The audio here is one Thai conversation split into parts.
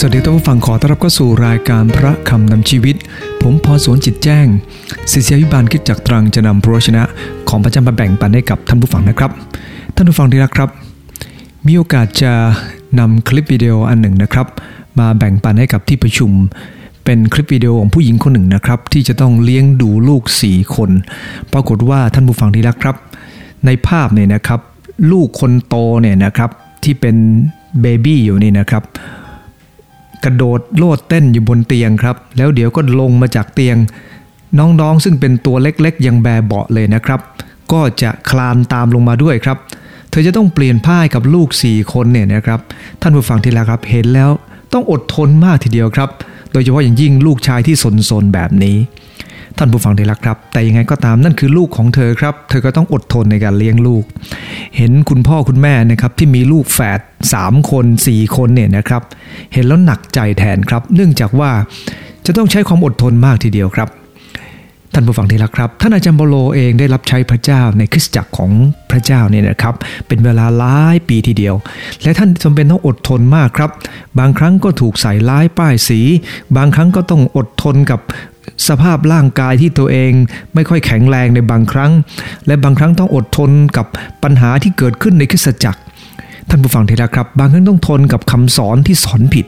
สวัสดีท่านผู้ฟังขอต้อนรับเข้าสู่รายการพระคำนำชีวิต ผมพอสวนจิตแจ้งศิษยาวิบาลคิดจากตรังจะนำพระชนะ ของพระเจ้ามาแบ่งปันให้กับท่านผู้ฟังนะครับ ท่านผู้ฟังที่รักครับ มีโอกาสจะนำคลิปวิดีโออันหนึ่งนะครับ มาแบ่งปันให้กับที่ประชุม เป็นคลิปวิดีโอของผู้หญิงคนหนึ่งนะครับ ที่จะต้องเลี้ยงดูลูก 4 คน ปรากฏว่าท่านผู้ฟังที่รักครับ ในภาพเนี่ยนะครับ ลูกคนโตเนี่ยนะครับที่เป็นเบบี้อยู่นี่นะครับ กระโดดโลดเต้นอยู่บนเตียงครับ แล้วเดี๋ยวก็ลงมาจากเตียง น้องๆซึ่งเป็นตัวเล็กๆ ยังแบเบาะเลยนะครับ ก็จะคลานตามลงมาด้วยครับ เธอจะต้องเปลี่ยนผ้าให้กับลูก 4 คนเนี่ยนะครับท่านผู้ฟังที่รักครับเห็นแล้วต้องอดทนมากทีเดียวครับ โดยเฉพาะอย่างยิ่งลูกชายที่สนๆแบบนี้ ท่านผู้ฟังที่รักครับ แต่ยังไงก็ตามนั่นคือลูกของเธอครับ เธอก็ต้องอดทนในการเลี้ยงลูก เห็นคุณพ่อคุณแม่นะครับที่มีลูกแฝด3 คน 4 คนเนี่ยนะครับ เห็นแล้วหนักใจแทนครับ เนื่องจากว่าจะต้องใช้ความอดทนมากทีเดียวครับ ท่านผู้ฟังที่รักครับท่านอาจารย์บโลเองได้รับใช้พระเจ้าในคริสตจักรของพระเจ้าเนี่ยนะครับ เป็นเวลาหลายปีทีเดียว และท่านจำเป็นต้องอดทนมากครับ บางครั้งก็ถูกใส่ร้ายป้ายสี บางครั้งก็ต้องอดทนกับ สภาพร่างกายที่ตัวเองไม่ค่อยแข็งแรงในบางครั้ง และบางครั้งต้องอดทนกับปัญหาที่เกิดขึ้นในคริสตจักร ท่านผู้ฟังที่รักครับ บางครั้งต้องทนกับคำสอนที่สอนผิด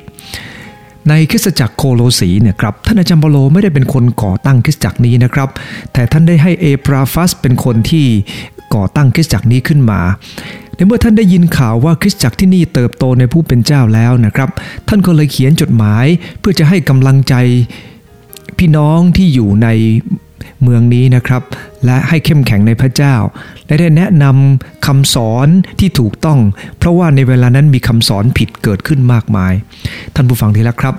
ในคริสตจักรโคโลสีเนี่ยครับท่านอาจารย์เปาโลไม่ได้เป็นคนก่อตั้งคริสตจักรนี้นะครับ แต่ท่านได้ให้เอปราฟัสเป็นคนที่ก่อตั้งคริสตจักรนี้ขึ้นมาในเมื่อท่านได้ยินข่าวว่าคริสตจักรที่นี่เติบโตในผู้เป็นเจ้าแล้วนะครับ ท่านก็เลยเขียนจดหมายเพื่อจะให้กำลังใจ พี่น้องที่อยู่ในเมืองนี้นะครับ และให้เข้มแข็งในพระเจ้า และได้แนะนำคำสอนที่ถูกต้อง เพราะว่าในเวลานั้นมีคำสอนผิดเกิดขึ้นมากมาย ท่านผู้ฟังที่รักครับ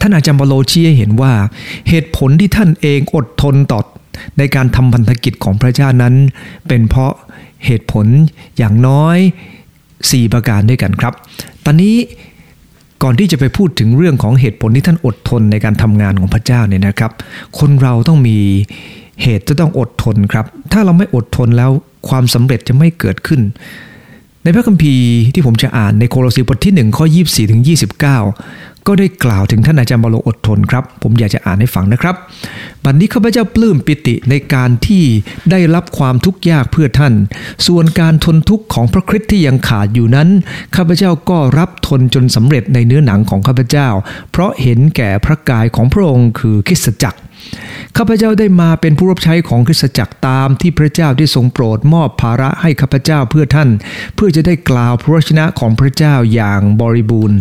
ท่านอาจารย์บาโลชี้เห็นว่า เหตุผลที่ท่านเองอดทนต่อในการทำพันธกิจของพระเจ้านั้น เป็นเพราะเหตุผลอย่างน้อย 4 ประการด้วยกันครับ ตอนนี้ ก่อนที่จะไปพูดถึงเรื่องของเหตุผลที่ท่านอดทนในการทำงานของพระเจ้าเนี่ยนะครับ คนเราต้องมีเหตุจะต้องอดทนครับ ถ้าเราไม่อดทนแล้วความสำเร็จจะไม่เกิดขึ้น ในพระคัมภีร์ที่ผมจะอ่านในโคโลสีบทที่1ข้อ24ถึง29 ก็ได้กล่าวถึงท่านอาจารย์บาโลอดทนครับ ผมอยากจะอ่านให้ฟังนะครับ บัดนนี้ข้าพเจ้าปลื้มปิติในการที่ได้รับความทุกข์ยากเพื่อท่าน ส่วนการทนทุกข์ของพระคริสต์ที่ยังขาดอยู่นั้นข้าพเจ้าก็รับทนจนสำเร็จในเนื้อหนังของข้าพเจ้า เพราะเห็นแก่พระกายของพระองค์คือคริสตจักรข้าพเจ้าได้มาเป็นผู้รับใช้ของคริสตจักรตามที่พระเจ้าได้ทรงโปรดมอบภาระให้ข้าพเจ้าเพื่อท่าน เพื่อจะได้กล่าวพระวจนะของพระเจ้าอย่างบริบูรณ์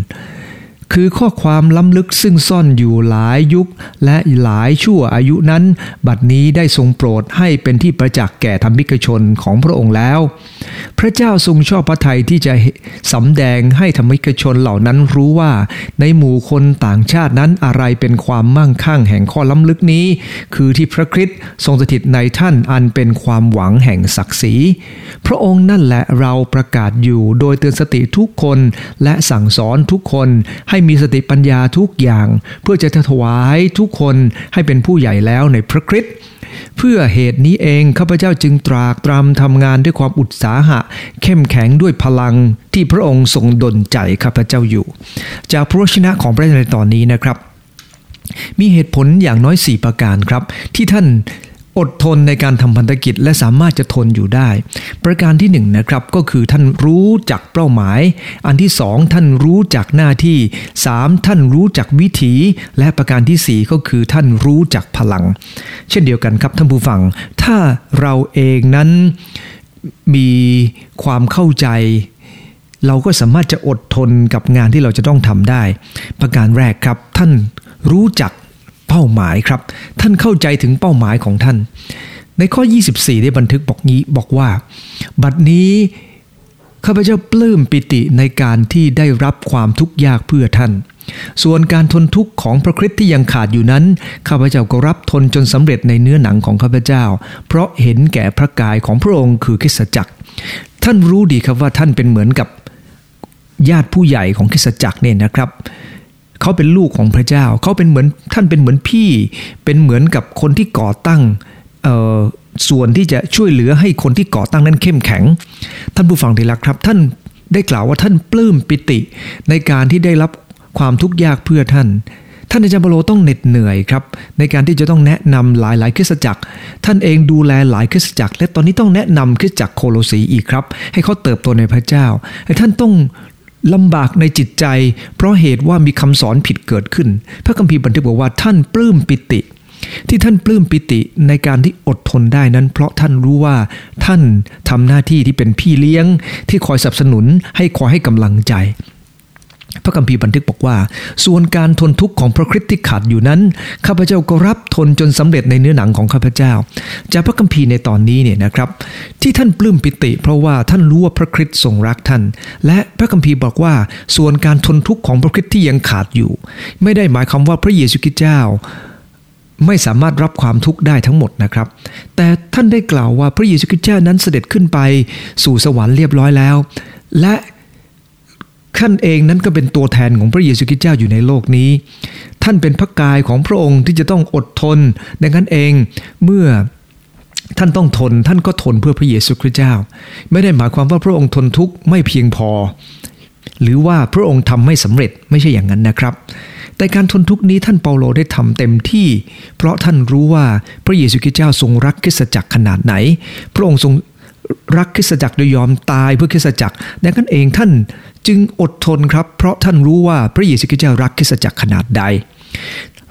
คือข้อความล้ำลึกซึ่งซ่อนอยู่หลายยุค และหลายชั่วอายุนั้น บัดนี้ได้ทรงโปรดให้เป็นที่ประจักษ์แก่ธรรมิกชนของพระองค์แล้ว พระเจ้าทรงชอบพระทัยที่จะสำแดงให้ธรรมิกชนเหล่านั้นรู้ว่า ในหมู่คนต่างชาตินั้นอะไรเป็นความมั่งคั่งแห่งข้อล้ำลึกนี้ คือที่พระคริสต์ทรงสถิตในท่านอันเป็นความหวังแห่งศักดิ์ศรีพระองค์นั่นแหละเราประกาศอยู่โดยเตือนสติทุกคนและสั่งสอนทุกคนให้มีสติปัญญาทุกอย่าง เพื่อจะถวายทุกคนให้เป็นผู้ใหญ่แล้วในพระคริสต์เพื่อเหตุนี้เองข้าพเจ้าจึงตรากตรำทำงานด้วยความอุตสาหะ เข้มแข็งด้วยพลังที่พระองค์ทรงดลใจข้าพเจ้าอยู่ จากพระวจนะของพระเจ้าในตอนนี้นะครับ มีเหตุผลอย่างน้อย 4 ประการครับ ที่ท่าน อดทนในการทำพันธกิจและสามารถจะทนอยู่ได้ ประการที่1นนะครับก็คือท่านรู้จักเป้าหมาย อันที่สองท่านรู้จักหน้าที่ 3. ท่านรู้จักวิถีและประการที่ 4 ก็คือท่านรู้จักพลัง เช่นเดียวกันครับท่านผู้ฟัง ถ้าเราเองนั้นมีความเข้าใจเราก็สามารถจะอดทนกับงานที่เราจะต้องทำได้ ประการแรกครับ ท่านรู้จัก เป้าหมายครับ ท่านเข้าใจถึงเป้าหมายของท่าน ในข้อ 24 ได้บันทึกบอกนี้บอกว่า บัดนี้ข้าพเจ้าปลื้มปิติในการที่ได้รับความทุกข์ยากเพื่อท่าน ส่วนการทนทุกข์ของพระคริสต์ที่ยังขาดอยู่นั้น ข้าพเจ้าก็รับทนจนสำเร็จในเนื้อหนังของข้าพเจ้า เพราะเห็นแก่พระกายของพระองค์คือคริสตจักร ท่านรู้ดีครับว่าท่านเป็นเหมือนกับญาติผู้ใหญ่ของคริสตจักรเนี่ยนะครับ เขาเป็นลูกของพระเจ้า เขาเป็นเหมือนท่านเป็นเหมือนพี่ เป็นเหมือนกับคนที่ก่อตั้งส่วนที่จะช่วยเหลือให้คนที่ก่อตั้งนั้นเข้มแข็ง ท่านผู้ฟังที่รักครับ ท่านได้กล่าวว่าท่านปลื้มปิติ ในการที่ได้รับความทุกข์ยากเพื่อท่าน ท่านอาจารย์เปโลต้องเหน็ดเหนื่อยครับในการที่จะต้องแนะนำหลายหลายคริสตจักร ท่านเองดูแลหลายคริสตจักร และตอนนี้ต้องแนะนำคริสตจักรโคโลสีอีกครับ ให้เขาเติบโตในพระเจ้าให้ท่านต้อง ลำบากในจิตใจ เพราะเหตุว่ามีคำสอนผิดเกิดขึ้น พระคัมภีร์บันทึกบอกว่าท่านปลื้มปิติ ที่ท่านปลื้มปิติในการที่อดทนได้นั้น เพราะท่านรู้ว่าท่านทำหน้าที่ที่เป็นพี่เลี้ยง ที่คอยสนับสนุนให้คอยให้กำลังใจ พระคัมภีร์บันทึกบอกว่า ส่วนการทนทุกข์ของพระคริสต์ที่ขาดอยู่นั้นข้าพเจ้าก็รับทนจนสำเร็จในเนื้อหนังของข้าพเจ้า จากพระคัมภีร์ในตอนนี้เนี่ยนะครับ ที่ท่านปลื้มปิติ เพราะว่าท่านรู้ว่าพระคริสต์ทรงรักท่าน และพระคัมภีร์บอกว่า ส่วนการทนทุกข์ของพระคริสต์ที่ยังขาดอยู่ ไม่ได้หมายความว่าพระเยซูคริสต์เจ้า ไม่สามารถรับความทุกข์ได้ทั้งหมดนะครับ แต่ท่านได้กล่าวว่าพระเยซูคริสต์เจ้านั้นเสด็จขึ้นไป สู่สวรรค์เรียบร้อยแล้ว และ ท่านเองนั้นก็เป็นตัวแทนของพระเยซูคริสต์เจ้าอยู่ในโลกนี้ ท่านเป็นพระกายของพระองค์ที่จะต้องอดทน ดังนั้นเองเมื่อท่านต้องทนท่านก็ทนเพื่อพระเยซูคริสต์เจ้า ไม่ได้หมายความว่าพระองค์ทนทุกข์ไม่เพียงพอ หรือว่าพระองค์ทำไม่สำเร็จไม่ใช่อย่างนั้นนะครับ แต่การทนทุกข์นี้ท่านเปาโลได้ทำเต็มที่ เพราะท่านรู้ว่าพระเยซูคริสต์เจ้าทรงรักคริสตจักรขนาดไหน พระองค์ทรง รักคริสตจักรโดยยอมตายเพื่อคริสตจักรดังนั้นเองท่านจึงอดทนครับ เพราะท่านรู้ว่าพระเยซูคริสต์เจ้ารักคริสตจักรขนาดใด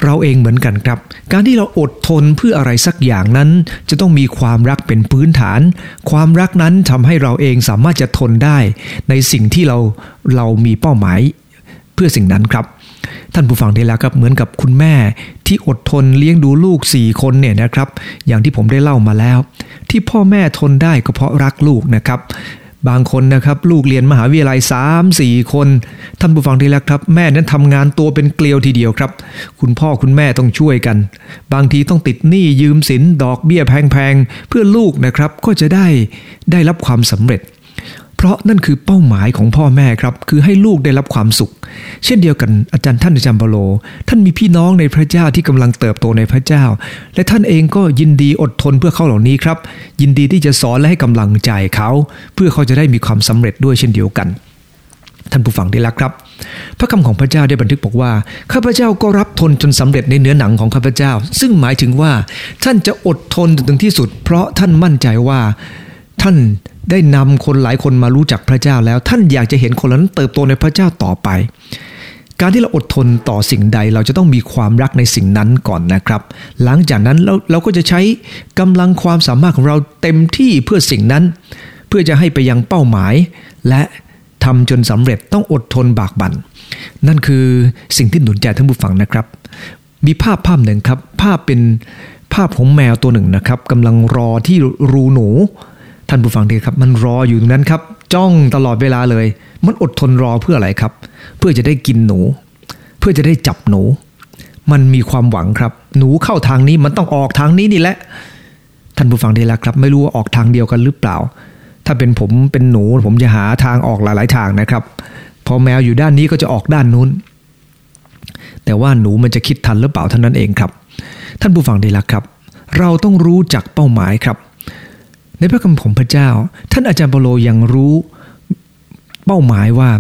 เราเองเหมือนกันครับ การที่เราอดทนเพื่ออะไรสักอย่างนั้น จะต้องมีความรักเป็นพื้นฐาน ความรักนั้นทำให้เราเองสามารถจะทนได้ ในสิ่งที่เราเรามีเป้าหมายเพื่อสิ่งนั้นครับท่านผู้ฟังได้แล้วครับเหมือนกับคุณแม่ที่อดทนเลี้ยงดูลูกสี่คนเนี่ยนะครับ อย่างที่ผมได้เล่ามาแล้ว ที่พ่อแม่ทนได้ก็เพราะรักลูกนะครับ บางคนนะครับลูกเรียนมหาวิทยาลัย 3 4 คน ท่านผู้ฟังที่แรกครับ แม่นั้นทำงานตัวเป็นเกลียวทีเดียวครับ คุณพ่อคุณแม่ต้องช่วยกัน บางทีต้องติดหนี้ยืมสินดอกเบี้ยแพงๆเพื่อลูกนะครับก็จะได้ได้รับความสำเร็จ เพราะนั่นคือเป้าหมายของพ่อแม่ครับคือให้ลูกได้รับความสุข เช่นเดียวกันอาจารย์ท่านอาจารย์บโล ท่านมีพี่น้องในพระเจ้าที่กำลังเติบโตในพระเจ้า และท่านเองก็ยินดีอดทนเพื่อเขาเหล่านี้ครับ ยินดีที่จะสอนและให้กำลังใจเขา เพื่อเขาจะได้มีความสำเร็จด้วยเช่นเดียวกัน ท่านผู้ฟังได้แล้วครับ พระคำของพระเจ้าได้บันทึกบอกว่าข้าพเจ้าก็รับทนจนสำเร็จในเนื้อหนังของข้าพเจ้า ซึ่งหมายถึงว่าท่านจะอดทนจนถึงที่สุด เพราะท่านมั่นใจว่า ท่านได้นำคนหลายคนมารู้จักพระเจ้าแล้ว ท่านอยากจะเห็นคนนั้นเติบโตในพระเจ้าต่อไป การที่เราอดทนต่อสิ่งใดเราจะต้องมีความรักในสิ่งนั้นก่อนนะครับ หลังจากนั้นเราเราก็จะใช้กำลังความสามารถของเราเต็มที่เพื่อสิ่งนั้น เพื่อจะให้ไปยังเป้าหมาย และทำจนสำเร็จต้องอดทนบากบัน่นนั่นคือสิ่งที่หนุนใจท่านผู้ฟังนะครับ มีภาพภาพหนึ่งครับ ภาพเป็นภาพของแมวตัวหนึ่งนะครับกำลังรอที่รูหนู ท่านผู้ฟังดีครับ มันรออยู่ตรงนั้นครับ จ้องตลอดเวลาเลย มันอดทนรอเพื่ออะไรครับ เพื่อจะได้กินหนู เพื่อจะได้จับหนู มันมีความหวังครับ หนูเข้าทางนี้มันต้องออกทางนี้นี่แหละ ท่านผู้ฟังดีแล้วครับ ไม่รู้ว่าออกทางเดียวกันหรือเปล่า ถ้าเป็นผมเป็นหนูผมจะหาทางออกหลาย ๆ ทางนะครับ พอแมวอยู่ด้านนี้ก็จะออกด้านนู้น แต่ว่าหนูมันจะคิดทันหรือเปล่าเท่านั้นเองครับ ท่านผู้ฟังดีแล้วครับ เราต้องรู้จักเป้าหมายครับ ในพระคำของพระเจ้า ท่านอาจารย์เปโลยังรู้เป้าหมายว่า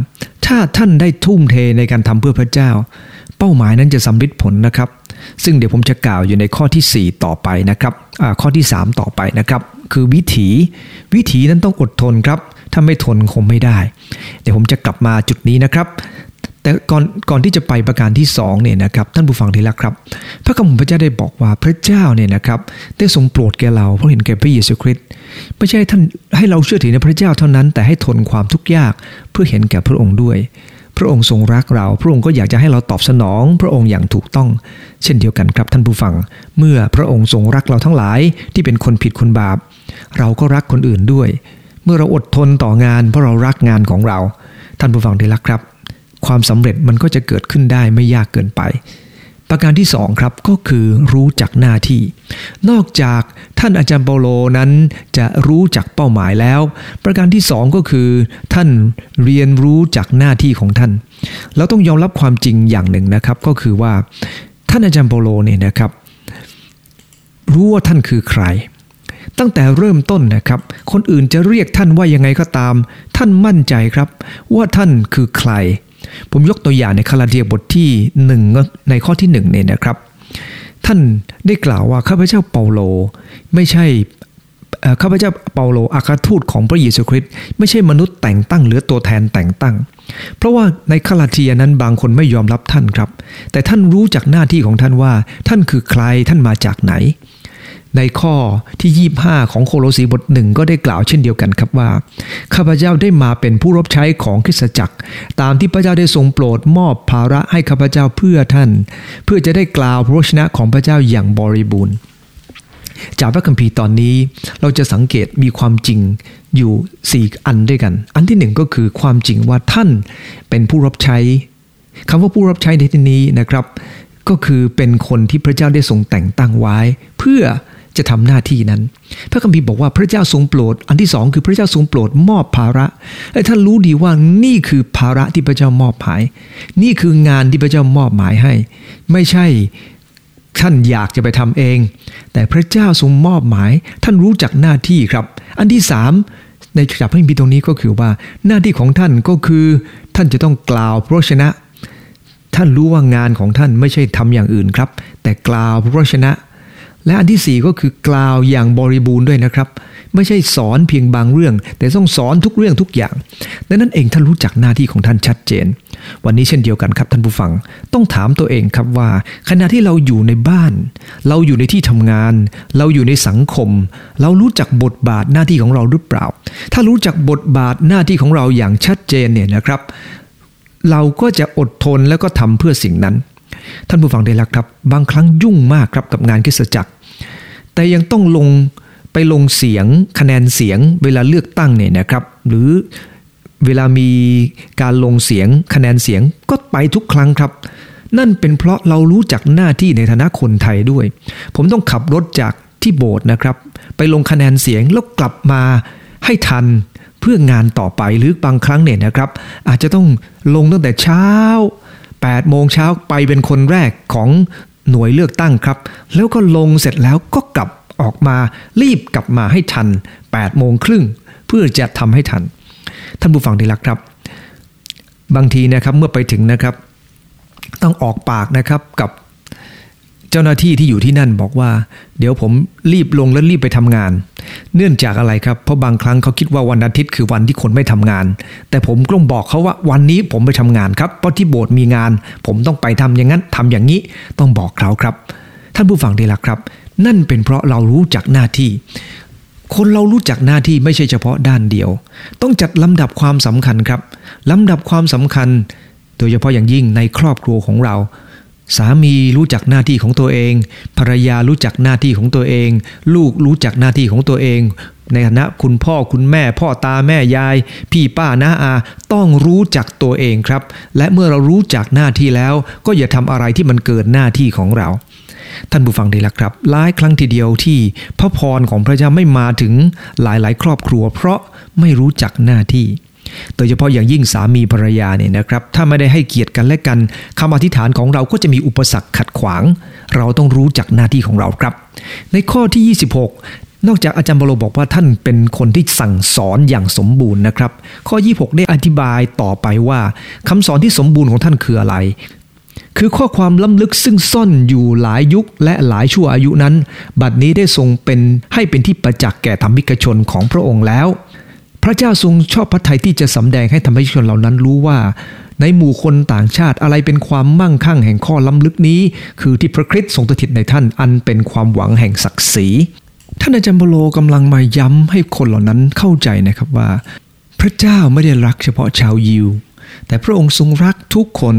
ถ้าท่านได้ทุ่มเทในการทำเพื่อพระเจ้า เป้าหมายนั้นจะสำเร็จผลนะครับ ซึ่งเดี๋ยวผมจะกล่าวอยู่ในข้อที่ 4 ต่อไปนะครับข้อที่ 3 ต่อไปนะครับ คือวิถีวิถีนั้นต้องอดทนครับถ้าไม่ทนคงไม่ได้ เดี๋ยวผมจะกลับมาจุดนี้นะครับ แต่ก่อนก่อนที่จะไปประการที่2เนี่ยนะครับท่านผู้ฟังที่รักครับ พระคำของพระเจ้าได้บอกว่าพระเจ้าเนี่ยนะครับได้ทรงโปรดแก่เราเพราะเห็นแก่พระเยซูคริสต์ไม่ใช่ท่านให้เราเชื่อถือในพระเจ้าเท่านั้น แต่ให้ทนความทุกข์ยากเพื่อเห็นแก่พระองค์ด้วย พระองค์ทรงรักเรา พระองค์ก็อยากจะให้เราตอบสนอง พระองค์อย่างถูกต้อง เช่นเดียวกันครับท่านผู้ฟัง เมื่อพระองค์ทรงรักเราทั้งหลายที่เป็นคนผิดคนบาป เราก็รักคนอื่นด้วย เมื่อเราอดทนต่องานเพราะเรารักงานของเรา ท่านผู้ฟังที่รักครับ ความสำเร็จมันก็จะเกิดขึ้นได้ไม่ยากเกินไป ประการที่สองครับก็คือรู้จักหน้าที่ นอกจากท่านอาจารย์เปาโลนั้นจะรู้จักเป้าหมายแล้ว ประการที่สองก็คือ ท่านเรียนรู้จากหน้าที่ของท่าน เราต้องยอมรับความจริงอย่างหนึ่งนะครับ ก็คือว่าท่านอาจารย์เปาโลเนี่ยนะครับ รู้ว่าท่านคือใครตั้งแต่เริ่มต้นนะครับ คนอื่นจะเรียกท่านว่ายังไงก็ตาม ท่านมั่นใจครับ ว่าท่านคือใคร ผมยกตัวอย่างในคาราเดียบทที่1ในข้อที่1เนี่ยนะครับ ท่านได้กล่าวว่าข้าพเจ้าเปาโลไม่ใช่ข้าพเจ้าเปาโลอาคาทูตของพระเยซูคริสต์ไม่ใช่มนุษย์แต่งตั้งหรือตัวแทนแต่งตั้ง เพราะว่าในคาลาเทียนั้นบางคนไม่ยอมรับท่านครับ แต่ท่านรู้จากหน้าที่ของท่านว่า ท่านคือใครท่านมาจากไหน ในข้อที่ 25 ของโคโลสีบทหนึ่งก็ได้กล่าวเช่นเดียวกันครับว่า ข้าพเจ้าได้มาเป็นผู้รับใช้ของคริสตจักร ตามที่พระเจ้าได้ทรงโปรดมอบภาระให้ข้าพเจ้าเพื่อท่าน เพื่อจะได้กล่าวพระชนะของพระเจ้าอย่างบริบูรณ์จากพระคัมภีร์ตอนนี้เราจะสังเกตมีความจริงอยู่ 4 อันด้วยกัน อันที่หนึ่งก็คือความจริงว่าท่านเป็นผู้รับใช้คำว่าผู้รับใช้ในที่นี้นะครับ ก็คือเป็นคนที่พระเจ้าได้ทรงแต่งตั้งไว้ เพื่อ จะทำหน้าที่นั้น พระคัมภีร์บอกว่าพระเจ้าทรงโปรด อันที่สองคือพระเจ้าทรงโปรดมอบภาระและท่านรู้ดีว่านี่คือภาระที่พระเจ้ามอบหมาย นี่คืองานที่พระเจ้ามอบหมายให้ ไม่ใช่ท่านอยากจะไปทำเอง แต่พระเจ้าทรงมอบหมาย ท่านรู้จักหน้าที่ครับ อันที่สามในฉบับพระคัมภีร์ตรงนี้ก็คือว่าหน้าที่ของท่านก็คือ ท่านจะต้องกล่าวพระชนะ ท่านรู้ว่างานของท่านไม่ใช่ทำอย่างอื่นครับ แต่กล่าวพระชนะ และอันที่สี่ก็คือกล่าวอย่างบริบูรณ์ด้วยนะครับ ไม่ใช่สอนเพียงบางเรื่อง แต่ต้องสอนทุกเรื่องทุกอย่างดังนั้นเองท่านรู้จักหน้าที่ของท่านชัดเจน วันนี้เช่นเดียวกันครับท่านผู้ฟัง ต้องถามตัวเองครับว่า ขณะที่เราอยู่ในบ้าน เราอยู่ในที่ทำงาน เราอยู่ในสังคม เรารู้จักบทบาทหน้าที่ของเราหรือเปล่า ถ้ารู้จักบทบาทหน้าที่ของเราอย่างชัดเจนเนี่ยนะครับ เราก็จะอดทนแล้วก็ทำเพื่อสิ่งนั้น ท่านผู้ฟังได้แล้วครับ บางครั้งยุ่งมากครับกับงานกิจจักร แต่ยังต้องลงไปลงเสียงคะแนนเสียงเวลาเลือกตั้งเนี่ยนะครับ หรือเวลามีการลงเสียงคะแนนเสียงก็ไปทุกครั้งครับ นั่นเป็นเพราะเรารู้จักหน้าที่ในฐานะคนไทยด้วย ผมต้องขับรถจากที่โบสถ์นะครับ ไปลงคะแนนเสียงแล้วกลับมาให้ทันเพื่องานต่อไปหรือบางครั้งเนี่ยนะครับ อาจจะต้องลงตั้งแต่เช้า 8โมงเช้าไปเป็นคนแรกของหน่วยเลือกตั้งครับ แล้วก็ลงเสร็จแล้วก็กลับออกมารีบกลับมาให้ทัน8โมงครึ่งเพื่อจะทำให้ทัน ท่านผู้ฟังที่รักครับ บางทีนะครับเมื่อไปถึงนะครับ ต้องออกปากนะครับกับ เจ้าหน้าที่ที่อยู่ที่นั่นบอกว่า เดี๋ยวผมรีบลงและรีบไปทำงาน เนื่องจากอะไรครับ เพราะบางครั้งเขาคิดว่าวันอาทิตย์คือวันที่คนไม่ทำงาน แต่ผมก็ต้องบอกเขาว่าวันนี้ผมไปทำงานครับ เพราะที่โบสถ์มีงาน ผมต้องไปทำอย่างนั้นทำอย่างนี้ ต้องบอกเขาครับ ท่านผู้ฟังดีละครับ นั่นเป็นเพราะเรารู้จักหน้าที่ คนเรารู้จักหน้าที่ไม่ใช่เฉพาะด้านเดียว ต้องจัดลำดับความสำคัญครับลำดับความสำคัญ โดยเฉพาะอย่างยิ่งในครอบครัวของเรา สามีรู้จักหน้าที่ของตัวเอง ภรรยารู้จักหน้าที่ของตัวเอง ลูกรู้จักหน้าที่ของตัวเอง ในฐานะคุณพ่อคุณแม่ พ่อตาแม่ยาย พี่ป้าน้าอา ต้องรู้จักตัวเองครับ และเมื่อเรารู้จักหน้าที่แล้ว ก็อย่าทำอะไรที่มันเกินหน้าที่ของเรา ท่านผู้ฟังดีละครับหลายครั้งทีเดียวที่พระพรของพระเจ้าไม่มาถึงหลายหลายครอบครัว เพราะไม่รู้จักหน้าที่ โดยเฉพาะอย่างยิ่งสามีภรรยาเนี่ยนะครับ ถ้าไม่ได้ให้เกียรติกันและกันคำอธิษฐานของเราก็จะมีอุปสรรคขัดขวาง เราต้องรู้จักหน้าที่ของเราครับ ในข้อที่ 26นอกจากอาจารย์บโลบอกว่าท่านเป็นคนที่สั่งสอนอย่างสมบูรณ์นะครับ ข้อ 26 ได้อธิบายต่อไปว่าคำสอนที่สมบูรณ์ของท่านคืออะไร คือข้อความล้ำลึกซึ่งซ่อนอยู่หลายยุคและหลายชั่วอายุนั้น บัดนี้ได้ทรงเป็นให้เป็นที่ประจักษ์แก่ธรรมิกชนของพระองค์แล้ว พระเจ้าทรงชอบพระทัยที่จะสำแดงให้ธรรมิกชนเหล่านั้นรู้ว่า ในหมู่คนต่างชาติอะไรเป็นความมั่งคั่งแห่งข้อล้ำลึกนี้ คือที่พระคริสต์ทรงสถิตในท่านอันเป็นความหวังแห่งศักดิ์ศรีท่านอาจารย์โบโลกำลังมาย้ำให้คนเหล่านั้นเข้าใจนะครับว่า พระเจ้าไม่ได้รักเฉพาะชาวยิว แต่พระองค์ทรงรักทุกคน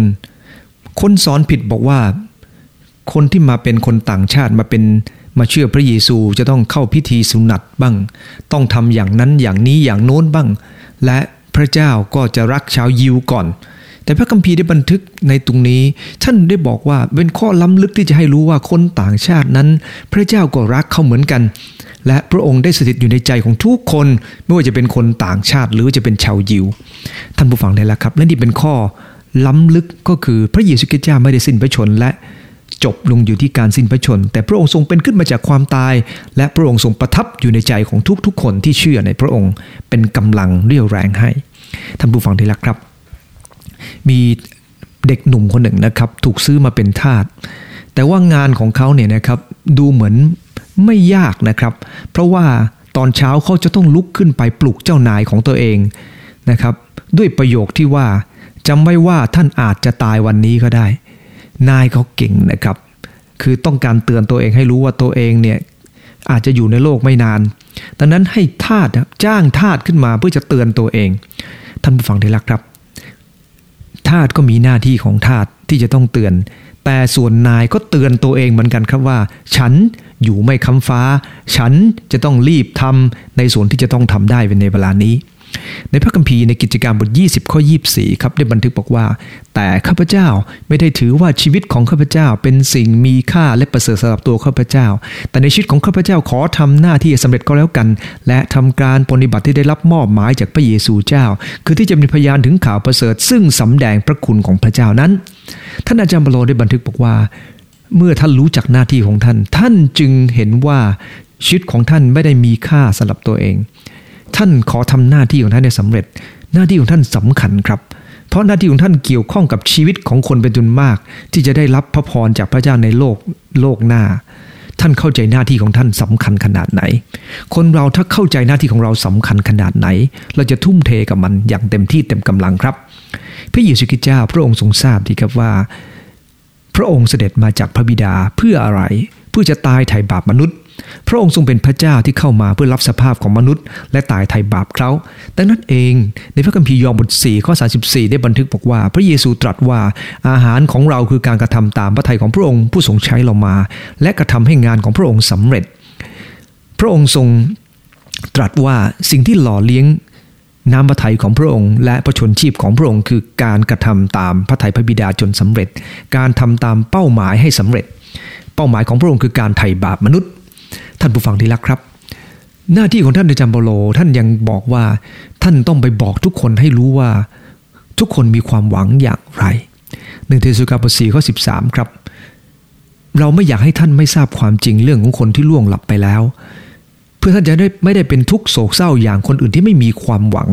คนสอนผิดบอกว่า คนที่มาเป็นคนต่างชาติมาเป็น มาเชื่อพระเยซูจะต้องเข้าพิธีสุนัตบ้าง ต้องทำอย่างนั้นอย่างนี้อย่างโน้นบ้าง และพระเจ้าก็จะรักชาวยิวก่อน แต่พระคัมภีร์ได้บันทึกในตรงนี้ ท่านได้บอกว่าเป็นข้อล้ำลึกที่จะให้รู้ว่าคนต่างชาตินั้น พระเจ้าก็รักเขาเหมือนกัน และพระองค์ได้สถิตอยู่ในใจของทุกคน ไม่ว่าจะเป็นคนต่างชาติหรือจะเป็นชาวยิว ท่านผู้ฟังได้แล้วครับและนี่เป็นข้อล้ำลึกก็คือพระเยซูคริสต์เจ้าไม่ได้สิ้นพระชนและ จบลงอยู่ที่การสิ้นพระชน แต่พระองค์ทรงเป็นขึ้นมาจากความตาย และพระองค์ทรงประทับอยู่ในใจของทุกๆ คนที่เชื่อในพระองค์ เป็นกำลังเรี่ยวแรงให้ท่านผู้ฟังที่รักครับ มีเด็กหนุ่มคนหนึ่งนะครับ ถูกซื้อมาเป็นทาสแต่ว่างานของเขาเนี่ยนะครับดูเหมือนไม่ยากนะครับ เพราะว่าตอนเช้าเขาจะต้องลุกขึ้นไปปลุกเจ้านายของตัวเองนะครับ ด้วยประโยคที่ว่าจำไว้ว่าท่านอาจจะตายวันนี้ก็ได้ นายเขาเก่งนะครับ คือต้องการเตือนตัวเองให้รู้ว่าตัวเองเนี่ยอาจจะอยู่ในโลกไม่นาน ดังนั้นให้ทาสจ้างทาสขึ้นมาเพื่อจะเตือนตัวเอง ท่านผู้ฟังที่รักครับ ทาสก็มีหน้าที่ของทาสที่จะต้องเตือน แต่ส่วนนายก็เตือนตัวเองเหมือนกันครับว่า ฉันอยู่ไม่คำฟ้า ฉันจะต้องรีบทำในส่วนที่จะต้องทำได้เป็นในเวลานี้ ในพระคัมภีร์ในกิจการบท 20 ข้อ 24 ครับได้บันทึกบอกว่า แต่ข้าพเจ้าไม่ได้ถือว่าชีวิตของข้าพเจ้าเป็นสิ่งมีค่าและประเสริฐสำหรับตัวข้าพเจ้า แต่ในชีวิตของข้าพเจ้าขอทำหน้าที่สำเร็จก็แล้วกัน และทำการปฏิบัติที่ได้รับมอบหมายจากพระเยซูเจ้า คือที่จะเป็นพยานถึงข่าวประเสริฐ ซึ่งสำแดงพระคุณของพระเจ้านั้น ท่านอาจารย์บโลได้บันทึกบอกว่า เมื่อท่านรู้จักหน้าที่ของท่าน ท่านจึงเห็นว่าชีวิตของท่านไม่ได้มีค่าสำหรับตัวเอง ท่านขอทำหน้าที่ของท่านให้สำเร็จ หน้าที่ของท่านสำคัญครับ เพราะหน้าที่ของท่านเกี่ยวข้องกับชีวิตของคนเป็นจำนวนมาก ที่จะได้รับพระพรจากพระเจ้าในโลกโลกหน้า ท่านเข้าใจหน้าที่ของท่านสำคัญขนาดไหน คนเราถ้าเข้าใจหน้าที่ของเราสำคัญขนาดไหน เราจะทุ่มเทกับมันอย่างเต็มที่เต็มกำลังครับพระเยซูคริสต์เจ้าพระองค์ทรงทราบดีครับว่า พระองค์เสด็จมาจากพระบิดาเพื่ออะไร เพื่อจะตายไถ่บาปมนุษย์ พระองค์ทรงเป็นพระเจ้าที่เข้ามาเพื่อรับสภาพของมนุษย์ และตายไถ่บาปเขาดังนั้นเองในพระคัมภีร์ยอห์นบท4ข้อ34 ได้บันทึกบอกว่า พระเยซูตรัสว่าอาหารของเราคือการกระทำตามพระทัยของพระองค์ผู้ทรงใช้เรามา และกระทำให้งานของพระองค์สำเร็จ พระองค์ทรงตรัสว่าสิ่งที่หล่อเลี้ยงน้ำพระทัยของพระองค์ และประชนชีพของพระองค์คือการกระทำตามพระทัยพระบิดาจนสำเร็จ การทำตามเป้าหมายให้สำเร็จ เป้าหมายของพระองค์คือการไถ่บาปมนุษย์ ท่านผู้ฟังที่รักครับ หน้าที่ของท่านในจัมโบโลท่านยังบอกว่า ท่านต้องไปบอกทุกคนให้รู้ว่า ทุกคนมีความหวังอย่างไรหนึ่งเทสุกาบทสี่ข้อสิบสามครับ เราไม่อยากให้ท่านไม่ทราบความจริงเรื่องของคนที่ล่วงหลับไปแล้ว เพื่อท่านจะได้ไม่ได้เป็นทุกโศกเศร้าอย่างคนอื่นที่ไม่มีความหวัง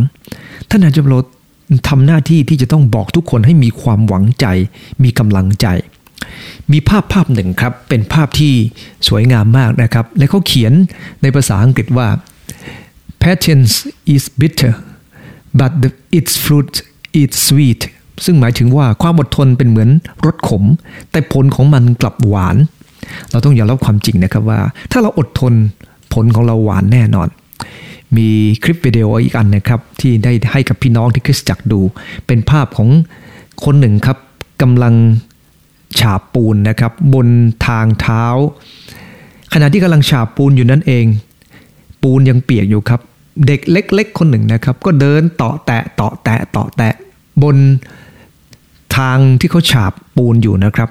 ท่านอาจารย์โลทำหน้าที่ที่จะต้องบอกทุกคนให้มีความหวังใจ มีกำลังใจ มีภาพภาพหนึ่งครับ เป็นภาพที่สวยงามมากนะครับ และเขาเขียนในภาษาอังกฤษว่า patience is bitter but the, its fruit is sweet ซึ่งหมายถึงว่าความอดทนเป็นเหมือนรสขม แต่ผลของมันกลับหวาน เราต้องยอมรับความจริงนะครับว่า ถ้าเราอดทนผลของเราหวานแน่นอน มีคลิปวิดีโออีกอันนะครับที่ได้ให้กับพี่น้องที่คริสจักรดู เป็นภาพของคนหนึ่งครับกำลัง ฉาบปูนนะครับบนทางเท้า ขณะที่กำลังฉาบปูนอยู่นั่นเอง ปูนยังเปียกอยู่ครับ เด็กเล็ก ๆ คนหนึ่งนะครับ ก็เดินต่อแตะต่อแตะต่อแตะบนทางที่เขาฉาบปูนอยู่นะครับ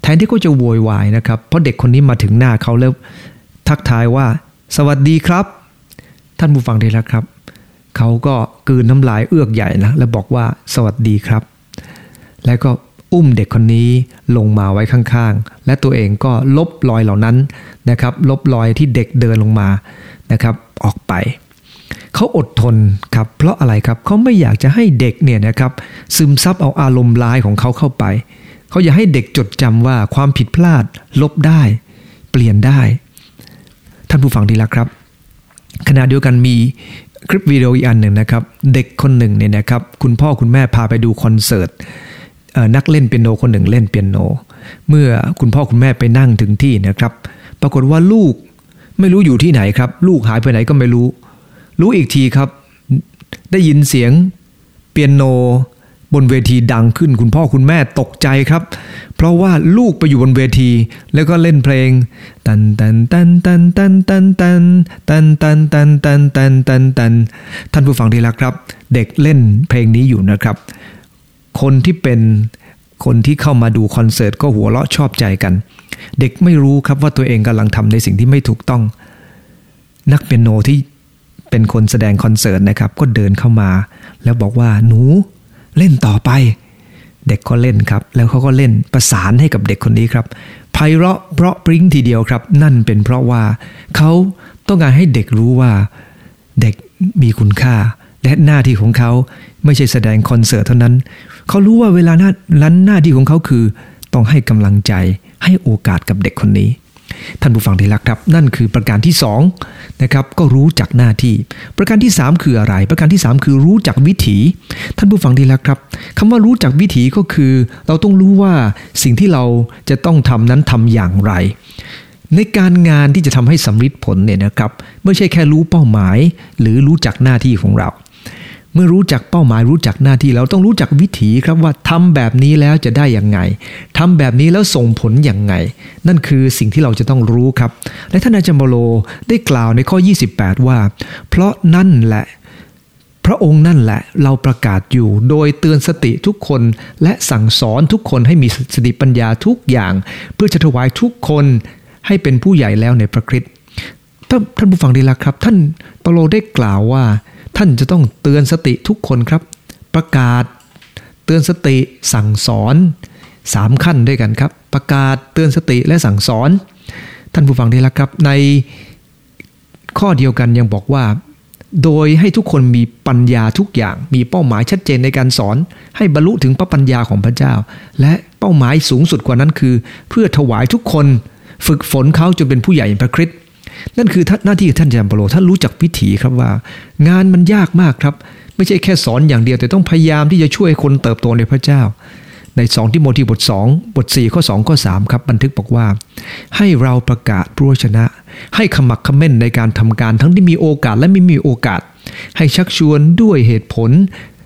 แทนที่เขาจะโวยวายนะครับ เพราะเด็กคนนี้มาถึงหน้าเขาแล้วทักทายว่า สวัสดีครับ ท่านผู้ฟังได้แล้วครับเขาก็กืนน้ำลายเอือกใหญ่นะแล้วบอกว่าสวัสดีครับ แล้วก็ อุ้มเด็กคนนี้ลงมาไว้ข้างๆ และตัวเองก็ลบรอยเหล่านั้นนะครับ ลบรอยที่เด็กเดินลงมานะครับออกไปเขาอดทนครับเพราะอะไรครับเขาไม่อยากจะให้เด็กเนี่ยนะครับซึมซับเอาอารมณ์ร้ายของเขาเข้าไป เขาอยากให้เด็กจดจำว่าความผิดพลาดลบได้ เปลี่ยนได้ ท่านผู้ฟังดีละครับ ขณะเดียวกันมีคลิปวิดีโออีกอันหนึ่งนะครับ เด็กคนหนึ่งเนี่ยนะครับ คุณพ่อคุณแม่พาไปดูคอนเสิร์ต นักเล่นเปียโนคนหนึ่งเล่นเปียโน เมื่อคุณพ่อคุณแม่ไปนั่งถึงที่นะครับ ปรากฏว่าลูกไม่รู้อยู่ที่ไหนครับ ลูกหายไปไหนก็ไม่รู้ รู้อีกทีครับ ได้ยินเสียงเปียโนบนเวทีดังขึ้นคุณพ่อคุณแม่ตกใจครับ เพราะว่าลูกไปอยู่บนเวที แล้วก็เล่นเพลงตันตันตันตันตันตันตันตันตันตันตันตันตันตันท่านผู้ฟังที่รักครับ เด็กเล่นเพลงนี้อยู่นะครับ คนที่เป็นคนที่เข้ามาดูคอนเสิร์ตก็หัวเราะชอบใจกัน เด็กไม่รู้ครับว่าตัวเองกำลังทำในสิ่งที่ไม่ถูกต้อง นักเปียโนที่เป็นคนแสดงคอนเสิร์ตนะครับ ก็เดินเข้ามา แล้วบอกว่าหนูเล่นต่อไป เด็กก็เล่นครับ แล้วเขาก็เล่นประสานให้กับเด็กคนนี้ครับไพเราะเพราะปริ้งทีเดียวครับ นั่นเป็นเพราะว่าเขาต้องการให้เด็กรู้ว่าเด็กมีคุณค่า และหน้าที่ของเขาไม่ใช่แสดงคอนเสิร์ตเท่านั้น เขารู้ว่าเวลาหน้านั้นหน้าที่ของเขาคือ ต้องให้กำลังใจให้โอกาสกับเด็กคนนี้ ท่านผู้ฟังที่รักครับ นั่นคือประการที่2นะครับก็รู้จักหน้าที่ ประการที่ 3 คืออะไร ประการที่ 3 คือรู้จักวิถี ท่านผู้ฟังที่รักครับคำว่ารู้จักวิถีก็คือ เราต้องรู้ว่าสิ่งที่เราจะต้องทำนั้นทำอย่างไรในการงานที่จะทำให้สำฤทธิ์ผลเนี่ยนะครับไม่ใช่แค่รู้เป้าหมาย หรือรู้จักหน้าที่ของเรา เมื่อรู้จักเป้าหมายรู้จักหน้าที่เราต้องรู้จักวิถีครับว่าทำแบบนี้แล้วจะได้อย่างไงทำแบบนี้แล้วส่งผลอย่างไง นั่นคือสิ่งที่เราจะต้องรู้ครับ และท่านอาจารย์โมโลได้กล่าวในข้อ 28 ว่า เพราะนั่นแหละ พระองค์นั่นแหละเราประกาศอยู่ โดยเตือนสติทุกคนและสั่งสอนทุกคนให้มีสติปัญญาทุกอย่าง เพื่อจะถวายทุกคนให้เป็นผู้ใหญ่แล้วในพระคริสต์ท่านผู้ฟังดีละครับ ท่านเปโลได้กล่าวว่า ท่านจะต้องเตือนสติทุกคนครับ ประกาศ เตือนสติสั่งสอนสามขั้นด้วยกันครับ ประกาศเตือนสติและสั่งสอน ท่านผู้ฟังที่รักครับ ในข้อเดียวกันยังบอกว่า โดยให้ทุกคนมีปัญญาทุกอย่าง มีเป้าหมายชัดเจนในการสอน ให้บรรลุถึงพระปัญญาของพระเจ้า และเป้าหมายสูงสุดกว่านั้นคือ เพื่อถวายทุกคน ฝึกฝนเขาจนเป็นผู้ใหญ่พระคริสต์ นั่นคือหน้าที่ของท่านอาจารย์ปโลท่านรู้จักวิถีครับว่า งานมันยากมากครับ ไม่ใช่แค่สอนอย่างเดียวแต่ต้องพยายามที่จะช่วยคนเติบโตในพระเจ้า ในสองที่โมทีบท 2 บท 4 ข้อ 2 ข้อ 3 ครับบันทึกบอกว่า ให้เราประกาศพระชนะ ให้ขมักขม้นในการทำการทั้งที่มีโอกาสและไม่มีโอกาส ให้ชักชวนด้วยเหตุผล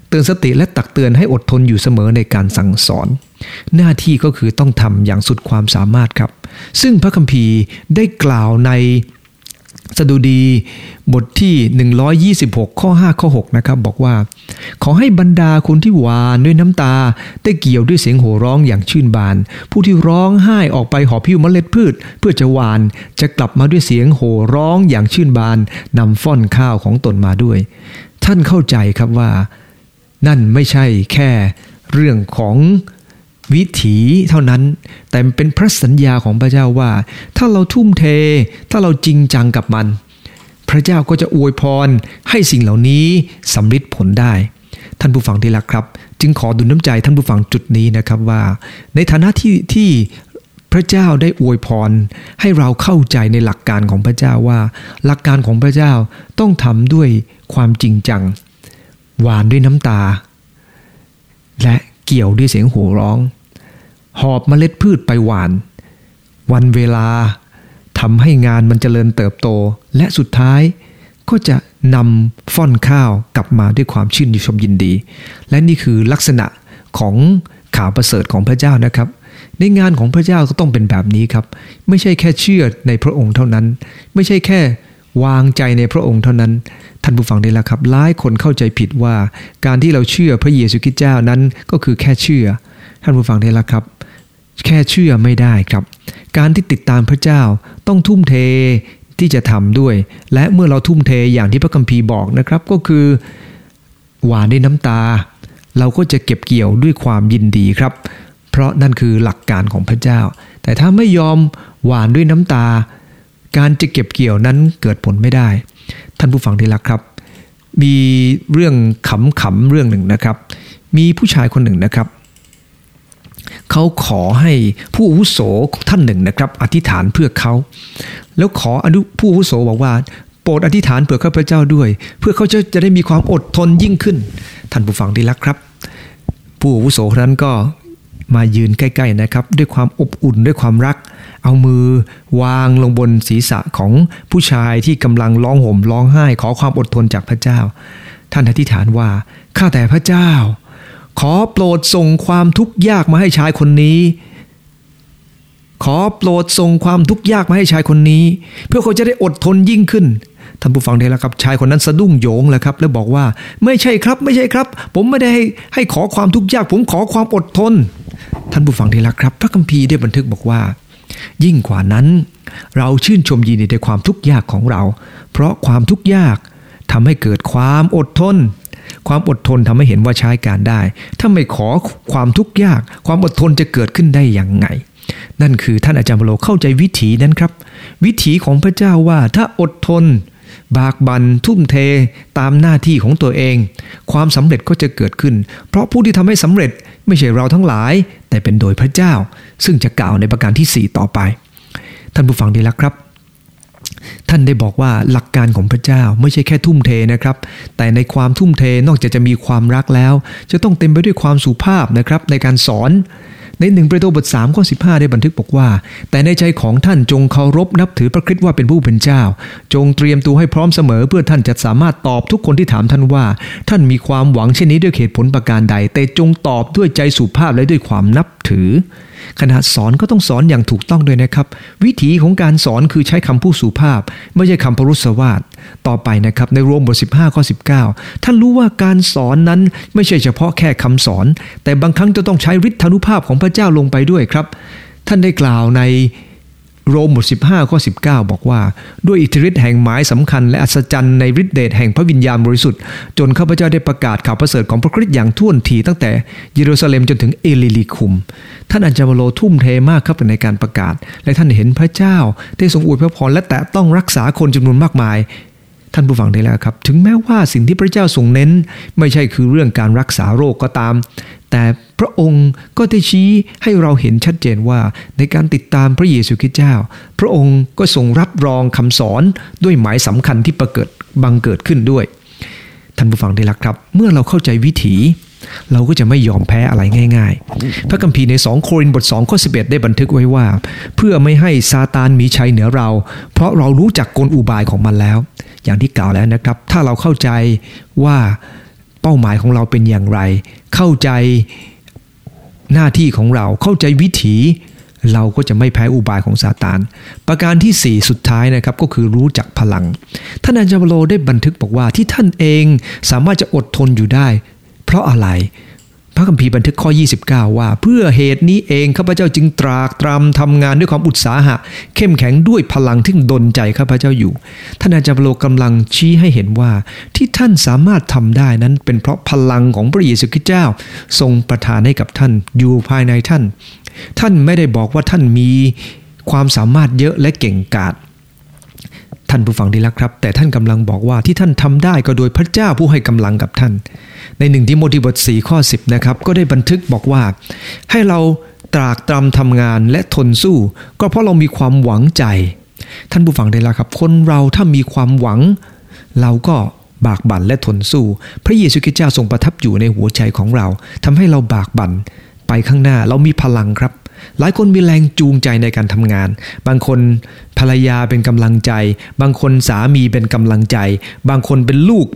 เตือนสติและตักเตือนให้อดทนอยู่เสมอในการสั่งสอน หน้าที่ก็คือต้องทำอย่างสุดความสามารถครับ ซึ่งพระคัมภีร์ได้กล่าวใน สดุดีบทที่ 126 ข้อ 5 ข้อ 6 นะครับ บอกว่า ขอให้บรรดาคนที่หวานด้วยน้ำตา ได้เกี่ยวด้วยเสียงโห่ร้องอย่างชื่นบาน ผู้ที่ร้องไห้ออกไปหอบพิวเมล็ดพืช เพื่อจะหวานจะกลับมาด้วยเสียงโห่ร้องอย่างชื่นบานนำฟ่อนข้าวของตนมาด้วย ท่านเข้าใจครับว่า นั่นไม่ใช่แค่เรื่องของ วิถีเท่านั้น แต่เป็นพระสัญญาของพระเจ้าว่า ถ้าเราทุ่มเท ถ้าเราจริงจังกับมัน พระเจ้าก็จะอวยพรให้สิ่งเหล่านี้สำฤทธิ์ผลได้ ท่านผู้ฟังที่รักครับ จึงขอดุลน้ำใจท่านผู้ฟังจุดนี้นะครับว่า ในฐานะที่ที่พระเจ้าได้อวยพร ให้เราเข้าใจในหลักการของพระเจ้าว่า หลักการของพระเจ้าต้องทำด้วยความจริงจัง หวานด้วยน้ำตา และ เกี่ยวด้วยเสียงห่ร้อง หอบเมล็ดพืชไปหวาน วันเวลาทำให้งานมันเจริญเติบโต และสุดท้ายก็จะนำฟ่อนข้าวกลับมาด้วยความชื่นชมยินดี และนี่คือลักษณะของข่าวประเสริฐของพระเจ้านะครับ ในงานของพระเจ้าก็ต้องเป็นแบบนี้ครับ ไม่ใช่แค่เชื่อในพระองค์เท่านั้น ไม่ใช่แค่วางใจในพระองค์เท่านั้น ท่านผู้ฟังได้แล้วครับหลายคนเข้าใจผิดว่า การที่เราเชื่อพระเยซูคริสต์เจ้านั้นก็คือแค่เชื่อ ท่านผู้ฟังได้แล้วครับ แค่เชื่อไม่ได้ครับ การที่ติดตามพระเจ้าต้องทุ่มเทที่จะทำด้วย และเมื่อเราทุ่มเทอย่างที่พระคัมภีร์บอกนะครับก็คือ หวานด้วยน้ำตา เราก็จะเก็บเกี่ยวด้วยความยินดีครับ เพราะนั่นคือหลักการของพระเจ้า แต่ถ้าไม่ยอมหวานด้วยน้ำตา การจะเก็บเกี่ยวนั้นเกิดผลไม่ได้ ท่านผู้ฟังที่รักครับ มีเรื่องขำๆเรื่องหนึ่งนะครับ มีผู้ชายคนหนึ่งนะครับเขาขอให้ผู้อาวุโสท่านหนึ่งนะครับ อธิษฐานเพื่อเขา แล้วขออนุผู้อาวุโสบอกว่า โปรดอธิษฐานเผื่อข้าพเจ้าด้วย เพื่อเขาจะจะได้มีความอดทนยิ่งขึ้น ท่านผู้ฟังที่รักครับ ผู้อาวุโสนั้นก็ มายืนใกล้ๆนะครับ ด้วยความอบอุ่นด้วยความรัก เอามือวางลงบนศีรษะของผู้ชายที่กำลังร้องห่มร้องไห้ ขอความอดทนจากพระเจ้า ท่านอธิษฐานว่าข้าแต่พระเจ้า ขอโปรดส่งความทุกข์ยากมาให้ชายคนนี้ขอโปรดส่งความทุกข์ยากมาให้ชายคนนี้ เพื่อเขาจะได้อดทนยิ่งขึ้นท่านผู้ฟังได้แล้วครับชายคนนั้นสะดุ้งโยงแล้วครับ แล้วบอกว่า ไม่ใช่ครับ ไม่ใช่ครับ ผมไม่ได้ให้ให้ขอความทุกข์ยาก ผมขอความอดทน ท่านผู้ฟังได้แล้วครับ พระคัมภีร์ได้บันทึกบอกว่า ยิ่งกว่านั้น เราชื่นชมยินดีในความทุกข์ยากของเรา เพราะความทุกข์ยากทำให้เกิดความอดทน ความอดทนทำให้เห็นว่าใช้การได้ ถ้าไม่ขอความทุกข์ยาก ความอดทนจะเกิดขึ้นได้อย่างไง นั่นคือท่านอาจารย์โลเข้าใจวิถีนั้นครับ วิถีของพระเจ้าว่าถ้าอดทน บากบันทุ่มเทตามหน้าที่ของตัวเอง ความสำเร็จก็จะเกิดขึ้น เพราะผู้ที่ทำให้สำเร็จไม่ใช่เราทั้งหลาย แต่เป็นโดยพระเจ้า ซึ่งจะกล่าวในประการที่ 4 ต่อไป ท่านผู้ฟังดีล้วครับ ท่านได้บอกว่าหลักการของพระเจ้าไม่ใช่แค่ทุ่มเทนะครับ แต่ในความทุ่มเทนอกจากจะมีความรักแล้ว จะต้องเต็มไปด้วยความสุภาพนะครับในการสอน ในหนึ่งประตูบท3ข้อ15 ได้บันทึกบอกว่า แต่ในใจของท่านจงเคารพนับถือพระคริสต์ว่าเป็นผู้เป็นเจ้า จงเตรียมตัวให้พร้อมเสมอเพื่อท่านจะสามารถตอบทุกคนที่ถามท่านว่า ท่านมีความหวังเช่นนี้ด้วยเหตุผลประการใด แต่จงตอบด้วยใจสุภาพและด้วยความนับถือ ขณะสอนก็ต้องสอนอย่างถูกต้องด้วยนะครับ วิธีของการสอนคือใช้คำพูดสุภาพ ไม่ใช่คำพรุษวาทต่อไปนะครับในรวมบท 15ข้อ19 ท่านรู้ว่าการสอนนั้นไม่ใช่เฉพาะแค่คำสอน แต่บางครั้งจะต้องใช้ฤทธานุภาพของพระเจ้าลงไปด้วยครับ ท่านได้กล่าวใน โรมบท15 ข้อ 19 บอกว่า ด้วยอิทธิฤทธิ์แห่งหมายสำคัญและอัศจรรย์ในฤทธิเดชแห่งพระวิญญาณบริสุทธิ์ จนข้าพเจ้าได้ประกาศข่าวประเสริฐของพระคริสต์อย่างถ้วนถี่ตั้งแต่เยรูซาเล็มจนถึงอิลลีริคุม ท่านอาจารย์เปาโลทุ่มเทมากครับในการประกาศ และท่านเห็นพระเจ้าได้ทรงอวยพระพรและแตะต้องรักษาคนจำนวนมากมาย ท่านผู้ฟังที่รักครับ ถึงแม้ว่าสิ่งที่พระเจ้าทรงเน้น ไม่ใช่คือเรื่องการรักษาโรคก็ตาม แต่ พระองค์ก็ได้ชี้ให้เราเห็นชัดเจนว่า ในการติดตามพระเยซูคริสต์เจ้า พระองค์ก็ทรงรับรองคำสอนด้วยหมายสำคัญที่ประเกิดบังเกิดขึ้นด้วย ท่านผู้ฟังได้ละครับ เมื่อเราเข้าใจวิถี เราก็จะไม่ยอมแพ้อะไรง่าย ๆ พระคัมภีร์ใน 2 โครินธ์บท2ข้อ11 ได้บันทึกไว้ว่า เพื่อไม่ให้ซาตานมีชัยเหนือเรา เพราะเรารู้จักกลอุบายของมันแล้ว อย่างที่กล่าวแล้วนะครับ ถ้าเราเข้าใจว่าเป้าหมายของเราเป็นอย่างไร เข้าใจ หน้าที่ของเราเข้าใจวิถีเราก็จะไม่แพ้อุบายของซาตาน ประการที่ 4 สุดท้ายนะครับก็คือรู้จักพลัง ท่านอาจารย์โลได้บันทึกบอกว่าที่ท่านเองสามารถจะอดทนอยู่ได้ เพราะอะไร พระคัมภีร์บันทึกข้อ 29 ว่า เพื่อเหตุนี้เองข้าพเจ้าจึงตรากตรำทำงานด้วยความอุตสาหะ เข้มแข็งด้วยพลังที่ดนใจข้าพเจ้าอยู่ ท่านอาจารย์โลกำลังชี้ให้เห็นว่า ที่ท่านสามารถทำได้นั้นเป็นเพราะพลังของพระเยซูคริสต์เจ้า ทรงประทานให้กับท่านอยู่ภายในท่าน ท่านไม่ได้บอกว่าท่านมีความสามารถเยอะและเก่งกาจท่านผู้ฟังดีแล้วครับ แต่ท่านกำลังบอกว่าที่ท่านทำได้ก็โดยพระเจ้าผู้ให้กำลังกับท่าน ในหนึ่งที่โมธิบทสีข้อ 10นะครับก็ได้บันทึกบอกว่า ให้เราตรากตรำทำงานและทนสู้ ก็เพราะเรามีความหวังใจ ท่านผู้ฟังได้ล้วครับ คนเราถ้ามีความหวัง เราก็บากบั่นและทนสู้ พระเยซูคริสต์เจ้าทรงประทับอยู่ในหัวใจของเราทำให้เราบากบั่นไปข้างหน้าเรามีพลังครับ หลายคนมีแรงจูงใจในการทำงาน บางคนภรรยาเป็นกำลังใจ บางคนสามีเป็นกำลังใจ บางคนเป็นลูก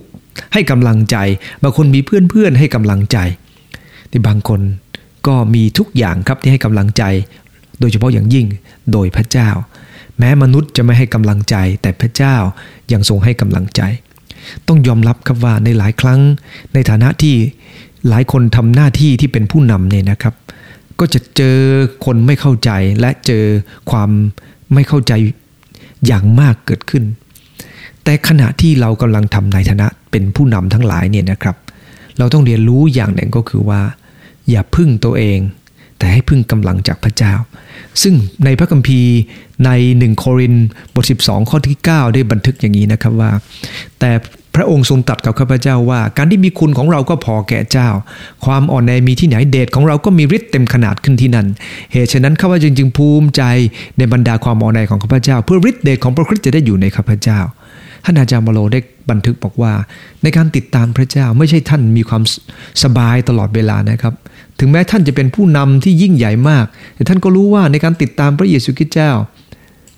ให้กำลังใจ บางคนมีเพื่อนๆให้กำลังใจที่บางคนก็มีทุกอย่างครับที่ให้กำลังใจ โดยเฉพาะอย่างยิ่งโดยพระเจ้า แม้มนุษย์จะไม่ให้กำลังใจ แต่พระเจ้ายังทรงให้กำลังใจ ต้องยอมรับครับว่าในหลายครั้ง ในฐานะที่หลายคนทำหน้าที่ที่เป็นผู้นำเนี่ยนะครับ ก็จะเจอคนไม่เข้าใจและเจอความไม่เข้าใจอย่างมากเกิดขึ้น แต่ขณะที่เรากำลังทำในฐานะเป็นผู้นำทั้งหลายเนี่ยนะครับ เราต้องเรียนรู้อย่างหนึ่งก็คือว่า อย่าพึ่งตัวเอง แต่ให้พึ่งกำลังจากพระเจ้า ซึ่งในพระคัมภีร์ใน1โครินบท 12 ข้อที่ 9 ได้บันทึกอย่างนี้นะครับว่า แต่พระองค์ทรงตัดกับข้าพเจ้าว่า การที่มีคุณของเราก็พอแก่เจ้า ความอ่อนแอมีที่ไหนเดชของเราก็มีฤทธิ์เต็มขนาดขึ้นที่นั่น เหตุฉะนั้นข้าพเจ้าจึงภูมิใจในบรรดาความอ่อนแอของข้าพเจ้า เพื่อฤทธิ์เดชของพระคริสต์จะได้อยู่ในข้าพเจ้า ท่านอาจารย์มาโลได้บันทึกบอกว่า ในการติดตามพระเจ้าไม่ใช่ท่านมีความสบายตลอดเวลานะครับ ถึงแม้ท่านจะเป็นผู้นำที่ยิ่งใหญ่มาก แต่ท่านก็รู้ว่าในการติดตามพระเยซูคริสต์เจ้า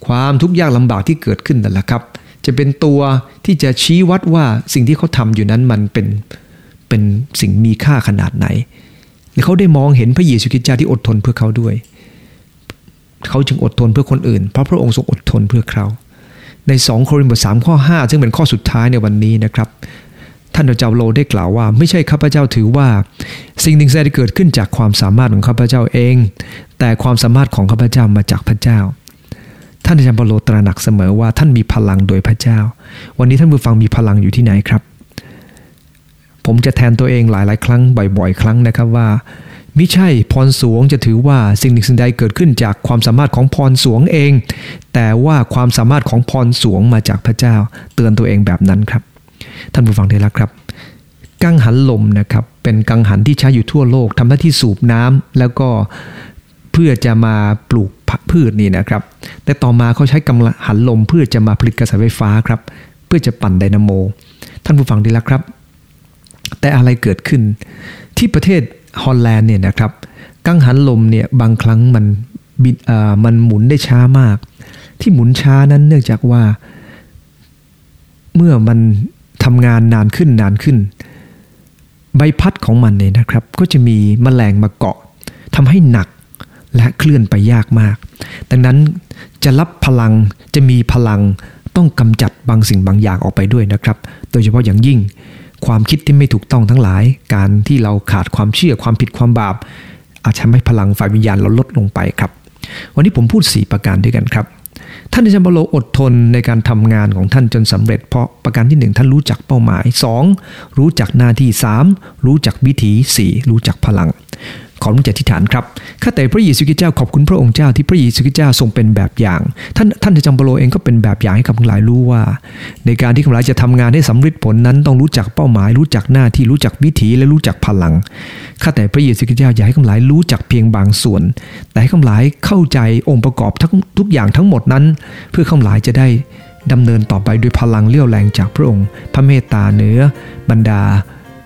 ความทุกข์ยากลำบากที่เกิดขึ้นนั่นแหละครับ จะเป็นตัวที่จะชี้วัดว่าสิ่งที่เขาทำอยู่นั้นมันเป็นเป็นสิ่งมีค่าขนาดไหน และเขาได้มองเห็นพระเยซูคริสต์เจ้าที่อดทนเพื่อเขาด้วย เขาจึงอดทนเพื่อคนอื่น เพราะพระองค์ทรงอดทนเพื่อเขา ใน 2 โครินธ์บทสามข้อ 5 ซึ่งเป็นข้อสุดท้ายในวันนี้นะครับ ท่านเจ้าโลได้กล่าวว่า ไม่ใช่ข้าพเจ้าถือว่า สิ่งหนึ่งได้เกิดขึ้นจากความสามารถของข้าพเจ้าเอง แต่ความสามารถของข้าพเจ้ามาจากพระเจ้า ท่านอาจารย์เปโลตระหนักเสมอว่าท่านมีพลังโดยพระเจ้า วันนี้ท่านผู้ฟังมีพลังอยู่ที่ไหนครับ ผมจะแทนตัวเองหลาย ๆ ครั้งบ่อย ๆ ครั้งนะครับว่า มิใช่พรสวงจะถือว่าสิ่งหนึ่งสิ่งใดเกิดขึ้นจากความสามารถของพรสวงเอง แต่ว่าความสามารถของพรสวงมาจากพระเจ้า เตือนตัวเองแบบนั้นครับ ท่านผู้ฟังที่รักครับ กังหันลมนะครับเป็นกังหันที่ใช้อยู่ทั่วโลกทำหน้าที่สูบน้ำแล้วก็เพื่อจะมาปลูกพืชนี่นะครับ แต่ต่อมาเขาใช้กังหันลมเพื่อจะมาผลิตกระแสไฟฟ้าครับ เพื่อจะปั่นไดนาโม ท่านผู้ฟังดีแล้วครับ แต่อะไรเกิดขึ้นที่ประเทศ ฮอลแลนด์เนี่ยนะครับกังหันลมเนี่ยบางครั้งมันบินอ่ามันหมุนได้ช้ามาก ที่หมุนช้านั้นเนื่องจากว่า เมื่อมันทำงานนานขึ้นนานขึ้น ใบพัดของมันเนี่ยนะครับ ก็จะมีมแมลงมาเกาะทำให้หนักและเคลื่อนไปยากมาก ดังนั้นจะรับพลังจะมีพลังต้องกำจัดบางสิ่งบางอย่างออกไปด้วยนะครับ โดยเฉพาะอย่างยิ่ง ความคิดที่ไม่ถูกต้องทั้งหลาย การที่เราขาดความเชื่อความผิดความบาป อาจทำให้พลังฝ่ายวิญญาณเราลดลงไปครับ วันนี้ผมพูด 4 ประการด้วยกันครับ ท่านอาจารย์บโลอดทนในการทำงานของท่านจนสำเร็จ เพราะประการที่ 1 ท่านรู้จักเป้าหมาย 2. รู้จักหน้าที่ 3. รู้จักวิถี 4. รู้จักพลัง ขอรุ่งจากทิฏฐานครับข้าแต่พระเยซูคริสต์เจ้าขอบคุณพระองค์เจ้าที่พระเยซูคริสต์เจ้าทรงเป็นแบบอย่าง ท่านท่านจัมโบโลเองก็เป็นแบบอย่างให้กับทั้งหลายรู้ว่า ในการที่ทั้งหลายจะทำงานให้สำเร็จผลนั้นต้องรู้จักเป้าหมาย รู้จักหน้าที่รู้จักวิถีและรู้จักพลังข้าแต่พระเยซูคริสต์เจ้าอย่าให้ทั้งหลายรู้จักเพียงบางส่วน แต่ให้ทั้งหลายเข้าใจองค์ประกอบทั้งทุกอย่างทั้งหมดนั้น เพื่อทั้งหลายจะได้ดำเนินต่อไปด้วยพลังเลี้ยวแรงจากพระองค์ พระเมตตาเหนือบรรดา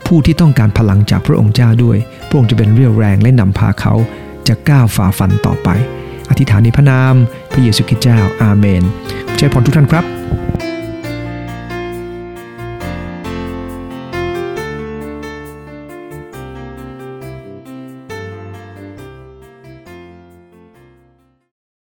ผู้ที่ต้องการพลังจากพระองค์เจ้าด้วย พระองค์จะเป็นเรี่ยวแรงและนำพาเขาจะก้าวฝ่าฟันต่อไป อธิษฐานในพระนาม พระเยซูคริสต์เจ้า อาเมนใช้พรทุกท่านครับ